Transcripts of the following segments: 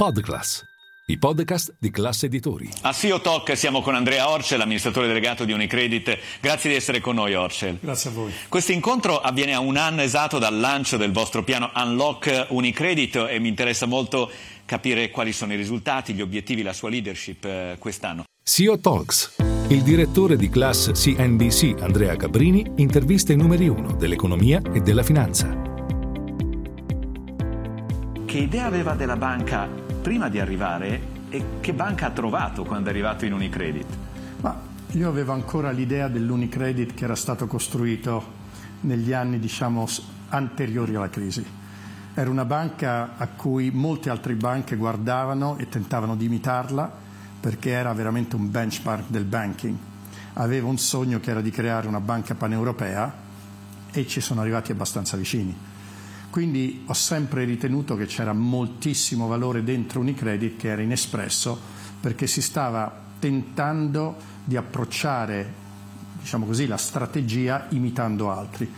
Podclass, i podcast di classe editori. A CEO Talk siamo con Andrea Orcel, amministratore delegato di Unicredit. Grazie di essere con noi Orcel. Grazie a voi. Questo incontro avviene a un anno esatto dal lancio del vostro piano Unlock Unicredit e mi interessa molto capire quali sono i risultati, gli obiettivi, la sua leadership eh, quest'anno. CEO Talks. Il direttore di Class CNBC, Andrea Cabrini, intervista i numeri uno dell'economia e della finanza. Che idea aveva della banca prima di arrivare e che banca ha trovato quando è arrivato in Unicredit? Ma io avevo ancora l'idea dell'Unicredit che era stato costruito negli anni diciamo, anteriori alla crisi. Era una banca a cui molte altre banche guardavano e tentavano di imitarla perché era veramente un benchmark del banking. Aveva un sogno che era di creare una banca paneuropea e ci sono arrivati abbastanza vicini. Quindi ho sempre ritenuto che c'era moltissimo valore dentro Unicredit che era inespresso perché si stava tentando di approcciare diciamo così, la strategia imitando altri.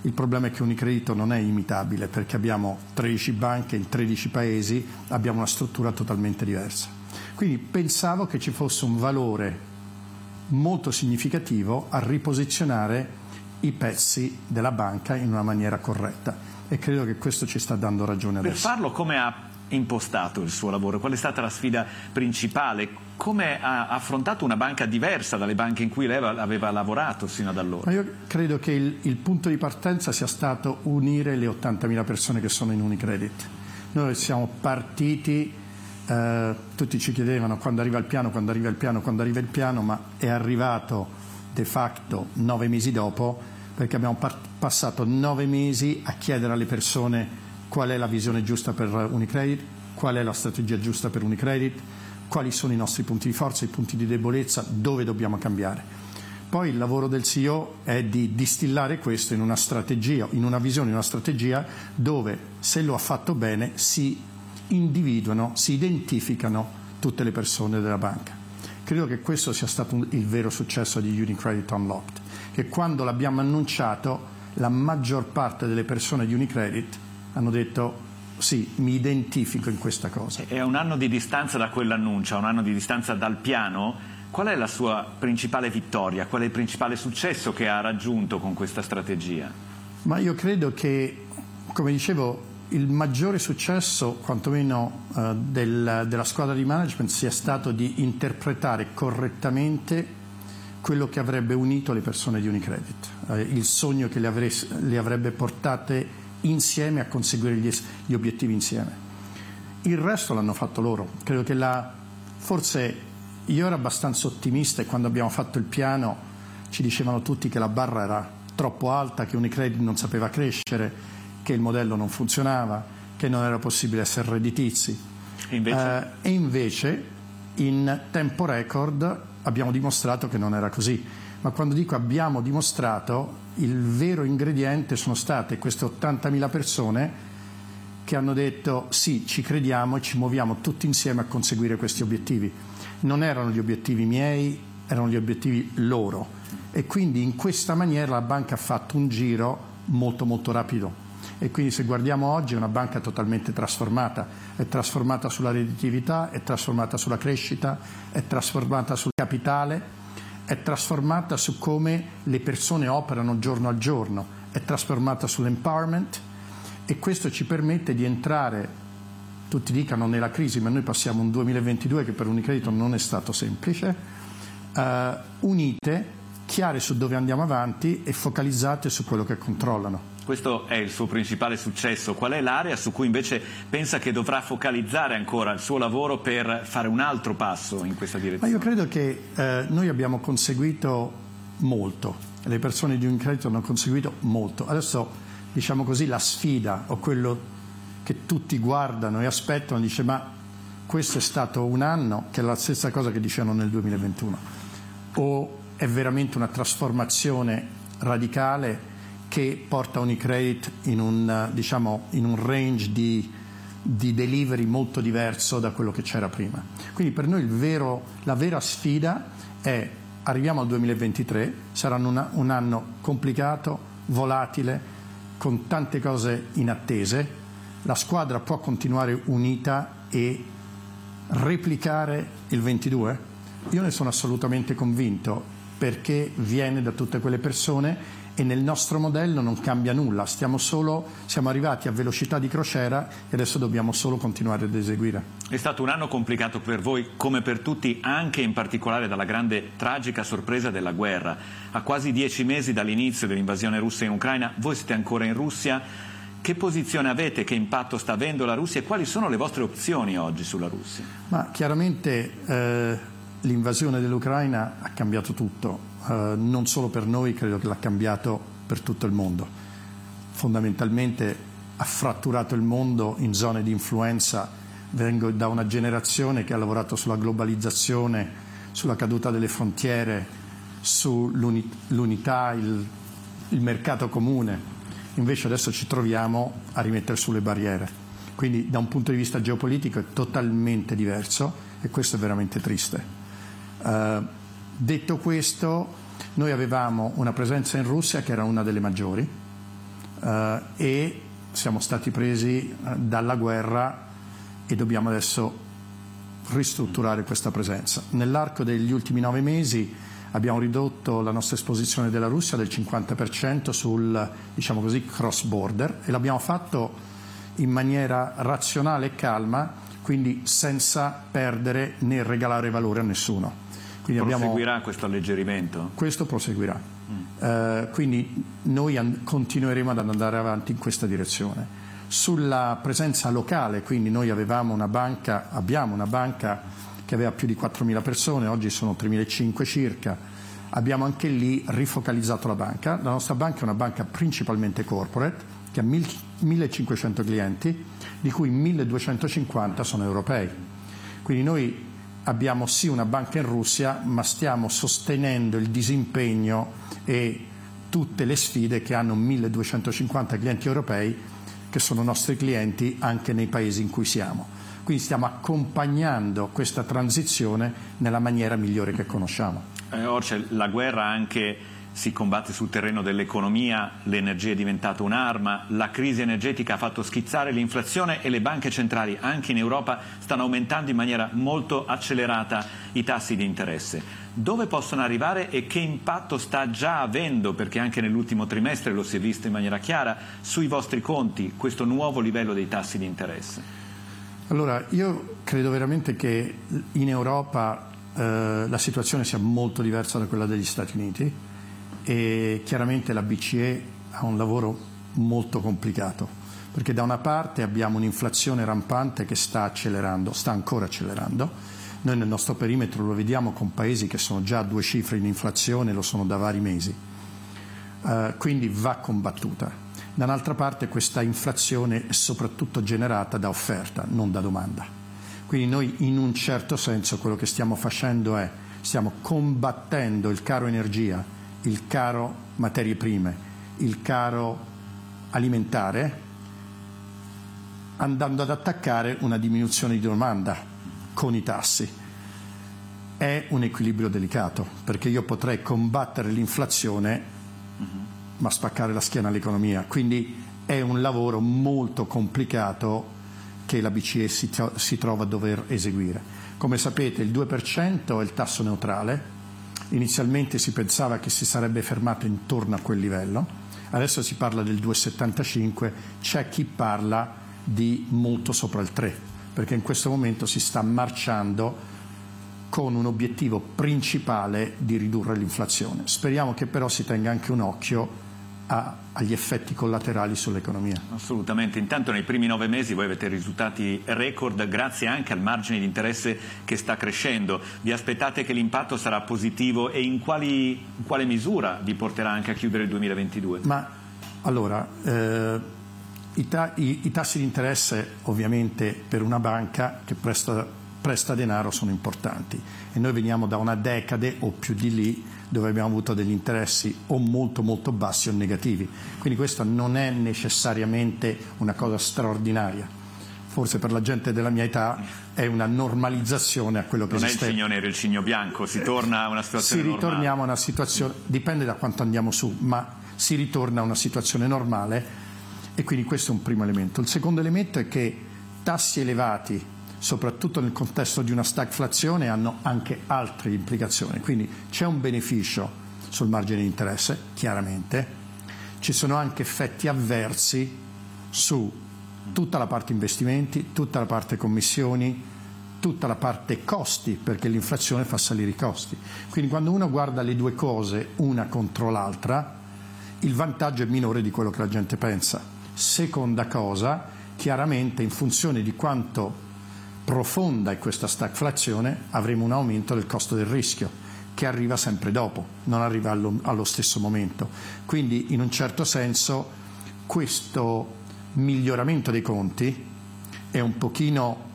Il problema è che Unicredit non è imitabile perché abbiamo 13 banche in 13 paesi, abbiamo una struttura totalmente diversa. Quindi pensavo che ci fosse un valore molto significativo a riposizionare i pezzi della banca in una maniera corretta e credo che questo ci sta dando ragione adesso. Per farlo come ha impostato il suo lavoro? Qual è stata la sfida principale? Come ha affrontato una banca diversa dalle banche in cui lei aveva lavorato sino ad allora? Ma io credo che il, il punto di partenza sia stato unire le 80.000 persone che sono in Unicredit. Noi siamo partiti, eh, tutti ci chiedevano quando arriva il piano, quando arriva il piano, quando arriva il piano, ma è arrivato de facto nove mesi dopo perché abbiamo passato nove mesi a chiedere alle persone qual è la visione giusta per Unicredit, qual è la strategia giusta per Unicredit, quali sono i nostri punti di forza, i punti di debolezza, dove dobbiamo cambiare. Poi il lavoro del CEO è di distillare questo in una strategia, in una visione, in una strategia dove se lo ha fatto bene si individuano, si identificano tutte le persone della banca. Credo che questo sia stato il vero successo di Unicredit Unlocked che quando l'abbiamo annunciato la maggior parte delle persone di Unicredit hanno detto sì, mi identifico in questa cosa. È un anno di distanza da quell'annuncio, un anno di distanza dal piano. Qual è la sua principale vittoria? Qual è il principale successo che ha raggiunto con questa strategia? Ma io credo che, come dicevo, il maggiore successo, quantomeno eh, del, della squadra di management, sia stato di interpretare correttamente quello che avrebbe unito le persone di Unicredit, eh, il sogno che le, avre- le, avrebbe portate insieme a conseguire gli, gli, obiettivi insieme. Il resto l'hanno fatto loro. Credo che la, forse io ero abbastanza ottimista e quando abbiamo fatto il piano ci dicevano tutti che la barra era troppo alta, che Unicredit non sapeva crescere, che il modello non funzionava, che non era possibile essere redditizi. E invece, eh, e invece in tempo record abbiamo dimostrato che non era così. Ma quando dico abbiamo dimostrato, il vero ingrediente sono state queste 80.000 persone che hanno detto sì, ci crediamo e ci muoviamo tutti insieme a conseguire questi obiettivi. Non erano gli obiettivi miei, erano gli obiettivi loro. E quindi in questa maniera la banca ha fatto un giro molto molto rapido e quindi se guardiamo oggi è una banca totalmente trasformata, è trasformata sulla redditività, è trasformata sulla crescita, è trasformata sul capitale, è trasformata su come le persone operano giorno al giorno, è trasformata sull'empowerment e questo ci permette di entrare, tutti dicano nella crisi, ma noi passiamo un 2022 che per Unicredito non è stato semplice, uh, unite, chiare su dove andiamo avanti e focalizzate su quello che controllano. Questo è il suo principale successo. Qual è l'area su cui invece pensa che dovrà focalizzare ancora il suo lavoro per fare un altro passo in questa direzione? Ma io credo che eh, noi abbiamo conseguito molto, le persone di Unicredit hanno conseguito molto. Adesso, diciamo così, la sfida o quello che tutti guardano e aspettano dice ma questo è stato un anno che è la stessa cosa che dicevano nel 2021 o è veramente una trasformazione radicale che porta Unicredit in un, diciamo, in un range di, di, delivery molto diverso da quello che c'era prima. Quindi per noi vero, la vera sfida è arriviamo al 2023, sarà un anno complicato, volatile, con tante cose inattese, la squadra può continuare unita e replicare il 22? Io ne sono assolutamente convinto perché viene da tutte quelle persone e nel nostro modello non cambia nulla, solo, siamo arrivati a velocità di crociera e adesso dobbiamo solo continuare ad eseguire. È stato un anno complicato per voi come per tutti, anche in particolare dalla grande tragica sorpresa della guerra. A quasi dieci mesi dall'inizio dell'invasione russa in Ucraina, voi siete ancora in Russia. Che posizione avete, che impatto sta avendo la Russia e quali sono le vostre opzioni oggi sulla Russia? Ma chiaramente eh, l'invasione dell'Ucraina ha cambiato tutto eh, non solo per noi, credo che l'ha cambiato per tutto il mondo. Fondamentalmente ha fratturato il mondo in zone di influenza. Vengo da una generazione che ha lavorato sulla globalizzazione, sulla caduta delle frontiere, sull'unità, il, il mercato comune. Invece adesso ci troviamo a rimettere sulle barriere. Quindi da un punto di vista geopolitico è totalmente diverso e questo è veramente triste. Uh, Detto questo, noi avevamo una presenza in Russia che era una delle maggiori eh, e siamo stati presi eh, dalla guerra e dobbiamo adesso ristrutturare questa presenza. Nell'arco degli ultimi nove mesi abbiamo ridotto la nostra esposizione della Russia del 50% sul diciamo così, cross border e l'abbiamo fatto in maniera razionale e calma, quindi senza perdere né regalare valore a nessuno. Quindi proseguirà abbiamo... questo alleggerimento? Questo proseguirà. Mm. Eh, quindi noi an- continueremo ad andare avanti in questa direzione. Sulla presenza locale, quindi noi avevamo una banca, abbiamo una banca che aveva più di 4.000 persone, oggi sono 3.500 circa, abbiamo anche lì rifocalizzato la banca. La nostra banca è una banca principalmente corporate, che ha 1.500 clienti, di cui 1.250 sono europei. Quindi noi abbiamo sì una banca in Russia, ma stiamo sostenendo il disimpegno e tutte le sfide che hanno 1250 clienti europei che sono nostri clienti anche nei paesi in cui siamo. Quindi stiamo accompagnando questa transizione nella maniera migliore che conosciamo. Eh, Orce, la guerra anche si combatte sul terreno dell'economia, l'energia è diventata un'arma, la crisi energetica ha fatto schizzare l'inflazione e le banche centrali anche in Europa stanno aumentando in maniera molto accelerata i tassi di interesse. Dove possono arrivare e che impatto sta già avendo, perché anche nell'ultimo trimestre lo si è visto in maniera chiara, sui vostri conti questo nuovo livello dei tassi di interesse? Allora, io credo veramente che in Europa eh, la situazione sia molto diversa da quella degli Stati Uniti e chiaramente la BCE ha un lavoro molto complicato perché da una parte abbiamo un'inflazione rampante che sta accelerando, sta ancora accelerando. Noi nel nostro perimetro lo vediamo con paesi che sono già a due cifre in inflazione, lo sono da vari mesi. Uh, quindi va combattuta. Da un'altra parte questa inflazione è soprattutto generata da offerta, non da domanda. Quindi noi in un certo senso quello che stiamo facendo è stiamo combattendo il caro energia il caro materie prime, il caro alimentare, andando ad attaccare una diminuzione di domanda con i tassi. È un equilibrio delicato, perché io potrei combattere l'inflazione ma spaccare la schiena all'economia. Quindi è un lavoro molto complicato che la BCE si, si trova a dover eseguire. Come sapete il 2% è il tasso neutrale, Inizialmente si pensava che si sarebbe fermato intorno a quel livello, adesso si parla del 2,75, c'è chi parla di molto sopra il 3, perché in questo momento si sta marciando con un obiettivo principale di ridurre l'inflazione. Speriamo che però si tenga anche un occhio a, agli effetti collaterali sull'economia. Assolutamente, intanto nei primi nove mesi voi avete risultati record grazie anche al margine di interesse che sta crescendo. Vi aspettate che l'impatto sarà positivo e in, quali, in quale misura vi porterà anche a chiudere il 2022? Ma allora, eh, i, ta- i, i, tassi di interesse ovviamente per una banca che presta, presta denaro sono importanti e noi veniamo da una decade o più di lì dove abbiamo avuto degli interessi o molto molto bassi o negativi. Quindi questa non è necessariamente una cosa straordinaria. Forse per la gente della mia età è una normalizzazione a quello che non esiste. Non è il cigno nero, il cigno bianco, si torna a una situazione si normale. Si ritorniamo a una situazione, dipende da quanto andiamo su, ma si ritorna a una situazione normale e quindi questo è un primo elemento. Il secondo elemento è che tassi elevati soprattutto nel contesto di una stagflazione, hanno anche altre implicazioni. Quindi c'è un beneficio sul margine di interesse, chiaramente, ci sono anche effetti avversi su tutta la parte investimenti, tutta la parte commissioni, tutta la parte costi, perché l'inflazione fa salire i costi. Quindi quando uno guarda le due cose una contro l'altra, il vantaggio è minore di quello che la gente pensa. Seconda cosa, chiaramente in funzione di quanto profonda è questa stagflazione, avremo un aumento del costo del rischio che arriva sempre dopo, non arriva allo, allo stesso momento. Quindi in un certo senso questo miglioramento dei conti è un pochino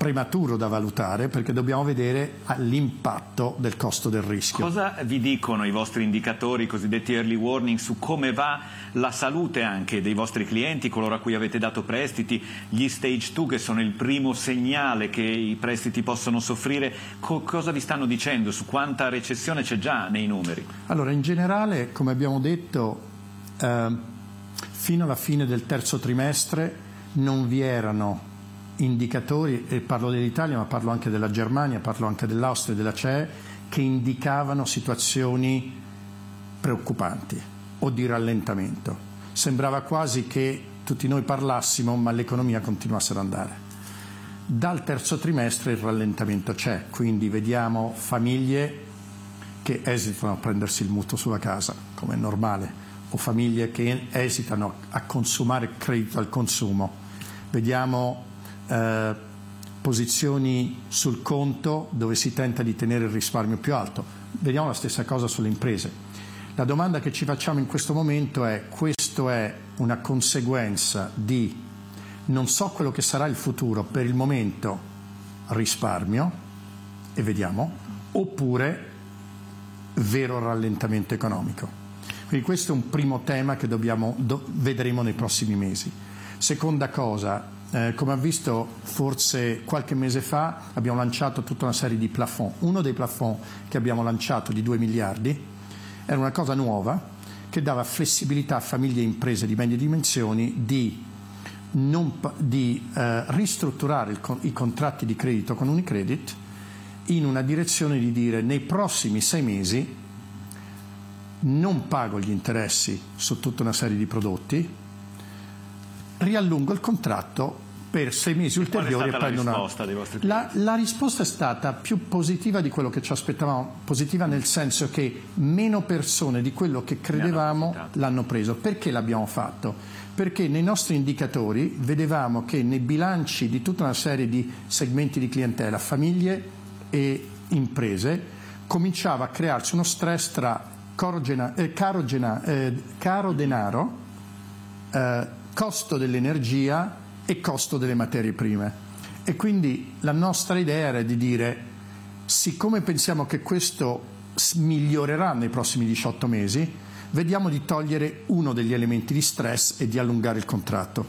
prematuro da valutare perché dobbiamo vedere l'impatto del costo del rischio. Cosa vi dicono i vostri indicatori, i cosiddetti early warning, su come va la salute anche dei vostri clienti, coloro a cui avete dato prestiti, gli stage 2 che sono il primo segnale che i prestiti possono soffrire, Co- cosa vi stanno dicendo su quanta recessione c'è già nei numeri? Allora, in generale, come abbiamo detto, eh, fino alla fine del terzo trimestre non vi erano indicatori, e parlo dell'Italia ma parlo anche della Germania, parlo anche dell'Austria e della CE, che indicavano situazioni preoccupanti o di rallentamento. Sembrava quasi che tutti noi parlassimo ma l'economia continuasse ad andare. Dal terzo trimestre il rallentamento c'è, quindi vediamo famiglie che esitano a prendersi il mutuo sulla casa, come è normale, o famiglie che esitano a consumare credito al consumo. Vediamo eh, posizioni sul conto dove si tenta di tenere il risparmio più alto. Vediamo la stessa cosa sulle imprese. La domanda che ci facciamo in questo momento è questo è una conseguenza di non so quello che sarà il futuro, per il momento risparmio e vediamo, oppure vero rallentamento economico. Quindi questo è un primo tema che dobbiamo, do, vedremo nei prossimi mesi. Seconda cosa, eh, come ha visto forse qualche mese fa abbiamo lanciato tutta una serie di plafond. Uno dei plafond che abbiamo lanciato di 2 miliardi era una cosa nuova che dava flessibilità a famiglie e imprese di medie dimensioni di, non, di eh, ristrutturare il, i contratti di credito con Unicredit in una direzione di dire nei prossimi sei mesi non pago gli interessi su tutta una serie di prodotti, riallungo il contratto per sei mesi ulteriori e prendo una. La, la, risposta è stata più positiva di quello che ci aspettavamo, positiva nel senso che meno persone di quello che credevamo l'hanno preso. Perché l'abbiamo fatto? Perché nei nostri indicatori vedevamo che nei bilanci di tutta una serie di segmenti di clientela, famiglie e imprese, cominciava a crearsi uno stress tra corogena, eh, carogena, eh, caro denaro, eh, costo dell'energia e costo delle materie prime. E quindi la nostra idea era di dire, siccome pensiamo che questo migliorerà nei prossimi 18 mesi, vediamo di togliere uno degli elementi di stress e di allungare il contratto.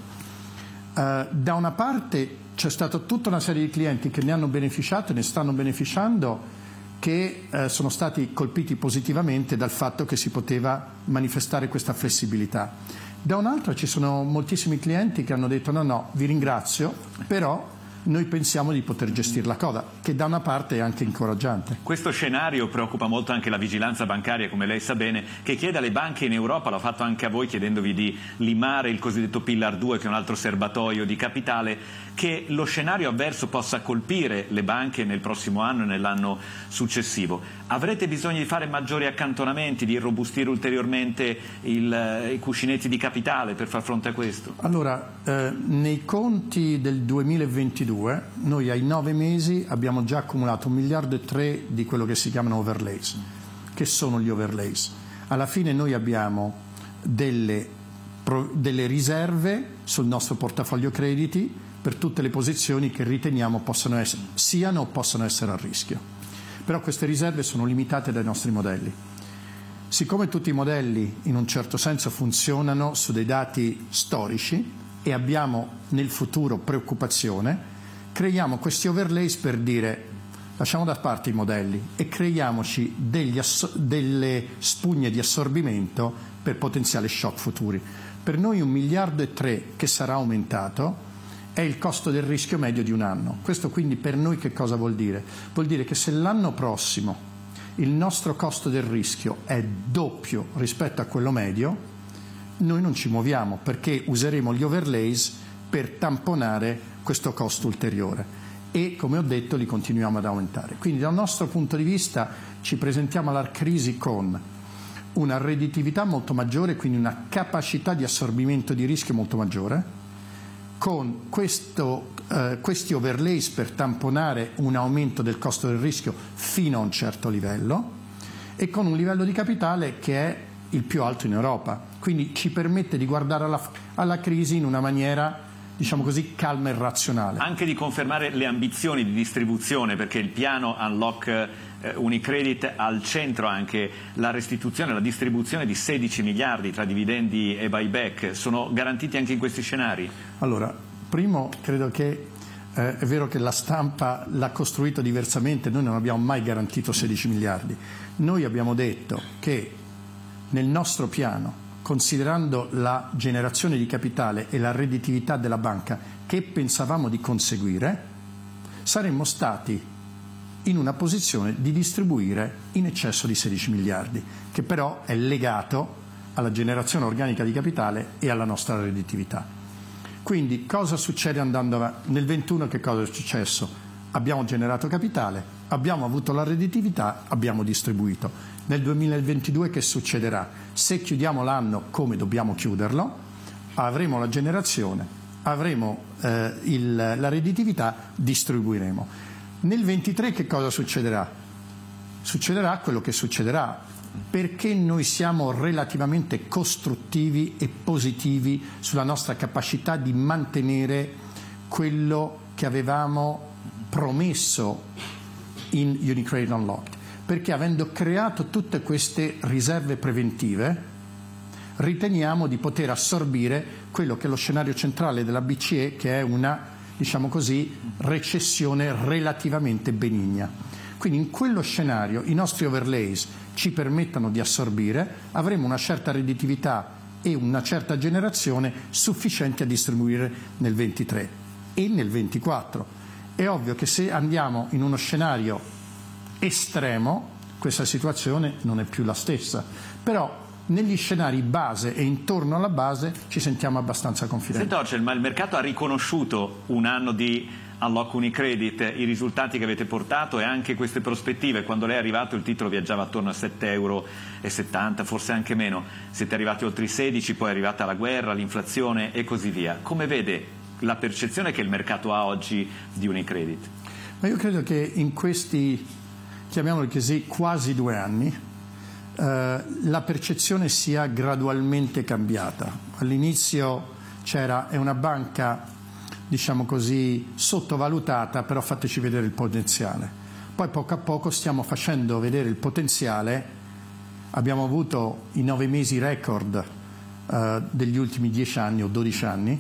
Uh, da una parte c'è stata tutta una serie di clienti che ne hanno beneficiato e ne stanno beneficiando che uh, sono stati colpiti positivamente dal fatto che si poteva manifestare questa flessibilità. Da un'altra ci sono moltissimi clienti che hanno detto no, no, vi ringrazio, però noi pensiamo di poter gestire la coda, che da una parte è anche incoraggiante. Questo scenario preoccupa molto anche la vigilanza bancaria, come lei sa bene, che chiede alle banche in Europa, l'ha fatto anche a voi chiedendovi di limare il cosiddetto Pillar 2, che è un altro serbatoio di capitale, che lo scenario avverso possa colpire le banche nel prossimo anno e nell'anno successivo. Avrete bisogno di fare maggiori accantonamenti, di irrobustire ulteriormente il, eh, i cuscinetti di capitale per far fronte a questo? Allora, eh, nei conti del 2022 noi ai nove mesi abbiamo già accumulato un miliardo e tre di quello che si chiamano overlays. Che sono gli overlays? Alla fine noi abbiamo delle, delle riserve sul nostro portafoglio crediti per tutte le posizioni che riteniamo essere, siano o possano essere a rischio. Però queste riserve sono limitate dai nostri modelli. Siccome tutti i modelli in un certo senso funzionano su dei dati storici e abbiamo nel futuro preoccupazione, creiamo questi overlays per dire lasciamo da parte i modelli e creiamoci ass- delle spugne di assorbimento per potenziali shock futuri. Per noi un miliardo e tre che sarà aumentato è il costo del rischio medio di un anno. Questo quindi per noi che cosa vuol dire? Vuol dire che se l'anno prossimo il nostro costo del rischio è doppio rispetto a quello medio, noi non ci muoviamo perché useremo gli overlays per tamponare questo costo ulteriore e come ho detto li continuiamo ad aumentare. Quindi dal nostro punto di vista ci presentiamo alla crisi con una redditività molto maggiore, quindi una capacità di assorbimento di rischio molto maggiore, con questo, eh, questi overlays per tamponare un aumento del costo del rischio fino a un certo livello e con un livello di capitale che è il più alto in Europa. Quindi ci permette di guardare alla, alla crisi in una maniera diciamo così, calma e razionale. Anche di confermare le ambizioni di distribuzione, perché il piano Unlock eh, Unicredit ha al centro anche la restituzione, la distribuzione di 16 miliardi tra dividendi e buyback. Sono garantiti anche in questi scenari? Allora, primo credo che eh, è vero che la stampa l'ha costruito diversamente, noi non abbiamo mai garantito 16 miliardi. Noi abbiamo detto che nel nostro piano considerando la generazione di capitale e la redditività della banca che pensavamo di conseguire, saremmo stati in una posizione di distribuire in eccesso di 16 miliardi, che però è legato alla generazione organica di capitale e alla nostra redditività. Quindi cosa succede andando avanti? Nel 21 che cosa è successo? Abbiamo generato capitale, abbiamo avuto la redditività, abbiamo distribuito. Nel 2022 che succederà? Se chiudiamo l'anno come dobbiamo chiuderlo, avremo la generazione, avremo eh, il, la redditività, distribuiremo. Nel 23 che cosa succederà? Succederà quello che succederà, perché noi siamo relativamente costruttivi e positivi sulla nostra capacità di mantenere quello che avevamo promesso in Unicredit Unlocked perché avendo creato tutte queste riserve preventive riteniamo di poter assorbire quello che è lo scenario centrale della BCE che è una diciamo così recessione relativamente benigna. Quindi in quello scenario i nostri overlays ci permettono di assorbire, avremo una certa redditività e una certa generazione sufficienti a distribuire nel 23 e nel 24. È ovvio che se andiamo in uno scenario estremo questa situazione non è più la stessa, però negli scenari base e intorno alla base ci sentiamo abbastanza confidenti. Senti ma il mercato ha riconosciuto un anno di Unlock Unicredit, i risultati che avete portato e anche queste prospettive. Quando lei è arrivato il titolo viaggiava attorno a 7,70 euro, forse anche meno. Siete arrivati oltre i 16, poi è arrivata la guerra, l'inflazione e così via. Come vede la percezione che il mercato ha oggi di Unicredit? Ma io credo che in questi chiamiamoli così, quasi due anni, eh, la percezione sia gradualmente cambiata. All'inizio c'era, è una banca, diciamo così, sottovalutata, però fateci vedere il potenziale. Poi poco a poco stiamo facendo vedere il potenziale, abbiamo avuto i nove mesi record eh, degli ultimi dieci anni o dodici anni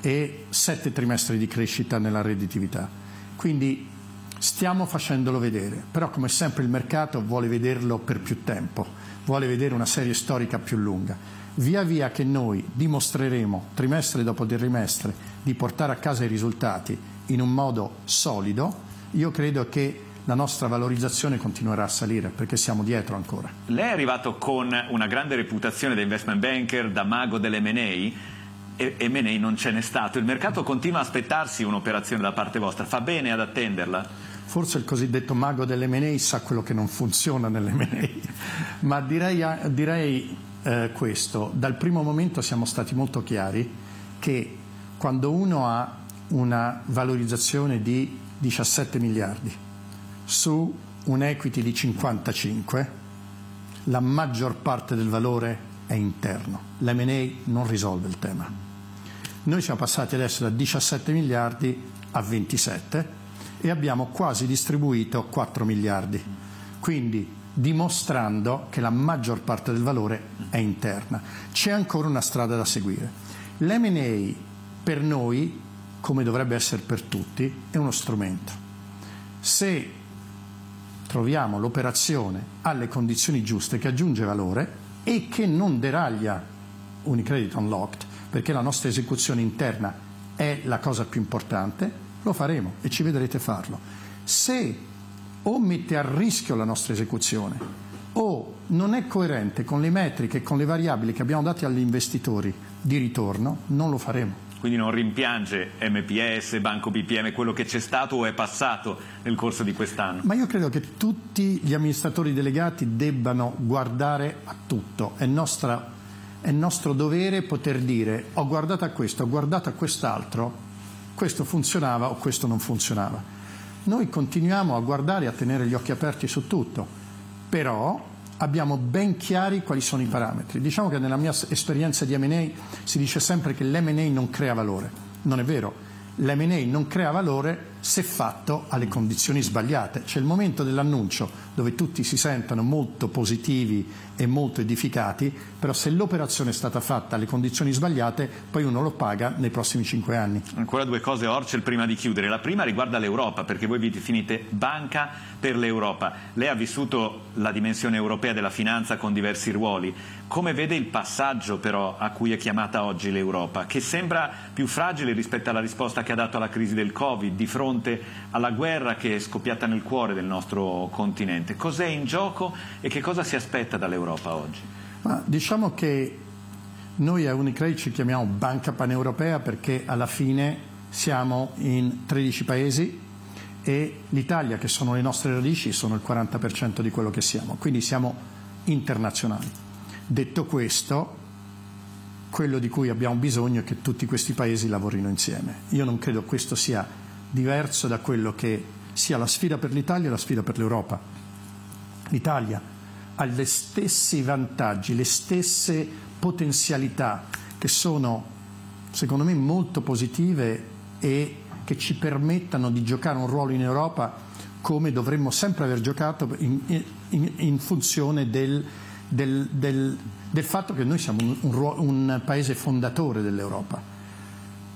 e sette trimestri di crescita nella redditività. Quindi Stiamo facendolo vedere, però come sempre il mercato vuole vederlo per più tempo, vuole vedere una serie storica più lunga. Via via che noi dimostreremo, trimestre dopo trimestre, di portare a casa i risultati in un modo solido, io credo che la nostra valorizzazione continuerà a salire perché siamo dietro ancora. Lei è arrivato con una grande reputazione da investment banker, da mago dell'M&A M&A non ce n'è stato. Il mercato continua a aspettarsi un'operazione da parte vostra, fa bene ad attenderla? Forse il cosiddetto mago dell'M&A sa quello che non funziona nell'M&A, ma direi, direi eh, questo, dal primo momento siamo stati molto chiari che quando uno ha una valorizzazione di 17 miliardi su un equity di 55, la maggior parte del valore è interno. L'M&A non risolve il tema. Noi siamo passati adesso da 17 miliardi a 27 e abbiamo quasi distribuito 4 miliardi, quindi dimostrando che la maggior parte del valore è interna. C'è ancora una strada da seguire. L'M&A per noi, come dovrebbe essere per tutti, è uno strumento. Se troviamo l'operazione alle condizioni giuste che aggiunge valore e che non deraglia Unicredit Unlocked, perché la nostra esecuzione interna è la cosa più importante, lo faremo e ci vedrete farlo. Se o mette a rischio la nostra esecuzione o non è coerente con le metriche e con le variabili che abbiamo date agli investitori di ritorno, non lo faremo. Quindi non rimpiange MPS, Banco BPM, quello che c'è stato o è passato nel corso di quest'anno? Ma io credo che tutti gli amministratori delegati debbano guardare a tutto. È, nostra, è nostro dovere poter dire ho guardato a questo, ho guardato a quest'altro, questo funzionava o questo non funzionava. Noi continuiamo a guardare e a tenere gli occhi aperti su tutto, però abbiamo ben chiari quali sono i parametri. Diciamo che nella mia esperienza di M&A si dice sempre che l'M&A non crea valore. Non è vero. L'M&A non crea valore se fatto alle condizioni sbagliate. C'è il momento dell'annuncio dove tutti si sentono molto positivi e molto edificati, però se l'operazione è stata fatta alle condizioni sbagliate, poi uno lo paga nei prossimi cinque anni. Ancora due cose, Orcel, prima di chiudere. La prima riguarda l'Europa, perché voi vi definite banca per l'Europa. Lei ha vissuto la dimensione europea della finanza con diversi ruoli. Come vede il passaggio però a cui è chiamata oggi l'Europa, che sembra più fragile rispetto alla risposta che ha dato alla crisi del Covid, di fronte alla guerra che è scoppiata nel cuore del nostro continente. Cos'è in gioco e che cosa si aspetta dall'Europa oggi? Ma diciamo che noi a Unicredit ci chiamiamo Banca Paneuropea perché alla fine siamo in 13 paesi e l'Italia, che sono le nostre radici, sono il 40% di quello che siamo, quindi siamo internazionali. Detto questo, quello di cui abbiamo bisogno è che tutti questi paesi lavorino insieme. Io non credo questo sia diverso da quello che sia la sfida per l'Italia e la sfida per l'Europa. L'Italia ha gli stessi vantaggi, le stesse potenzialità che sono secondo me molto positive e che ci permettano di giocare un ruolo in Europa come dovremmo sempre aver giocato in, in, in funzione del, del, del, del, fatto che noi siamo un, un, un paese fondatore dell'Europa.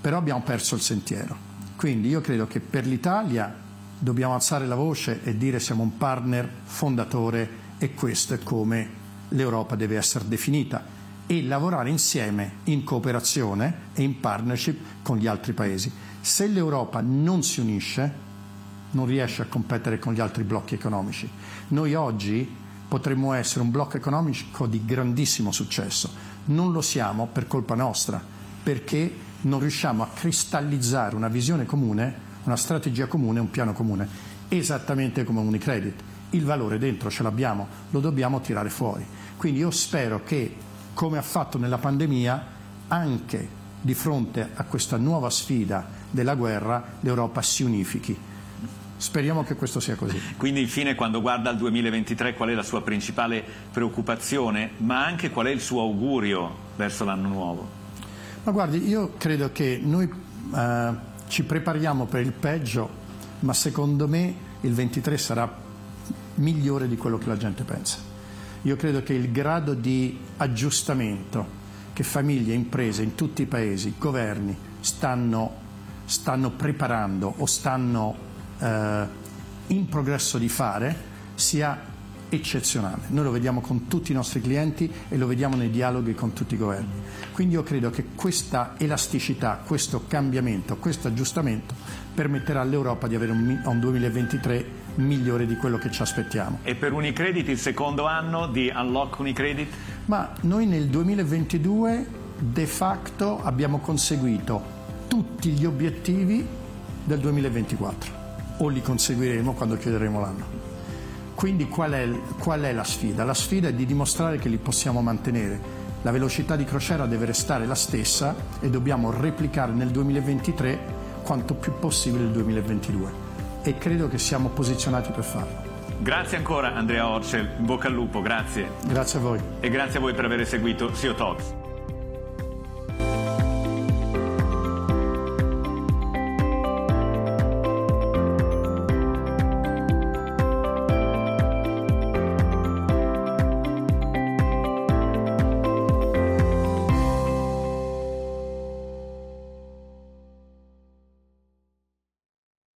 Però abbiamo perso il sentiero. Quindi io credo che per l'Italia dobbiamo alzare la voce e dire siamo un partner fondatore e questo è come l'Europa deve essere definita e lavorare insieme in cooperazione e in partnership con gli altri paesi. Se l'Europa non si unisce, non riesce a competere con gli altri blocchi economici. Noi oggi potremmo essere un blocco economico di grandissimo successo. Non lo siamo per colpa nostra, perché non riusciamo a cristallizzare una visione comune, una strategia comune, un piano comune, esattamente come Unicredit. Il valore dentro ce l'abbiamo, lo dobbiamo tirare fuori. Quindi io spero che, come ha fatto nella pandemia, anche di fronte a questa nuova sfida della guerra, l'Europa si unifichi. Speriamo che questo sia così. Quindi infine quando guarda al 2023 qual è la sua principale preoccupazione, ma anche qual è il suo augurio verso l'anno nuovo? Ma guardi, io credo che noi eh, ci prepariamo per il peggio, ma secondo me il 23 sarà migliore di quello che la gente pensa. Io credo che il grado di aggiustamento che famiglie, imprese in tutti i paesi, governi stanno, stanno preparando o stanno eh, in progresso di fare sia eccezionale. Noi lo vediamo con tutti i nostri clienti e lo vediamo nei dialoghi con tutti i governi. Quindi io credo che questa elasticità, questo cambiamento, questo aggiustamento permetterà all'Europa di avere un, un 2023 migliore di quello che ci aspettiamo. E per Unicredit il secondo anno di Unlock Unicredit? Ma noi nel 2022 de facto abbiamo conseguito tutti gli obiettivi del 2024 o li conseguiremo quando chiuderemo l'anno. Quindi qual è, qual è la sfida? La sfida è di dimostrare che li possiamo mantenere. La velocità di crociera deve restare la stessa e dobbiamo replicare nel 2023 quanto più possibile il 2022 e credo che siamo posizionati per farlo. Grazie ancora Andrea Orcel, in bocca al lupo, grazie. Grazie a voi. E grazie a voi per aver seguito SEO Talks.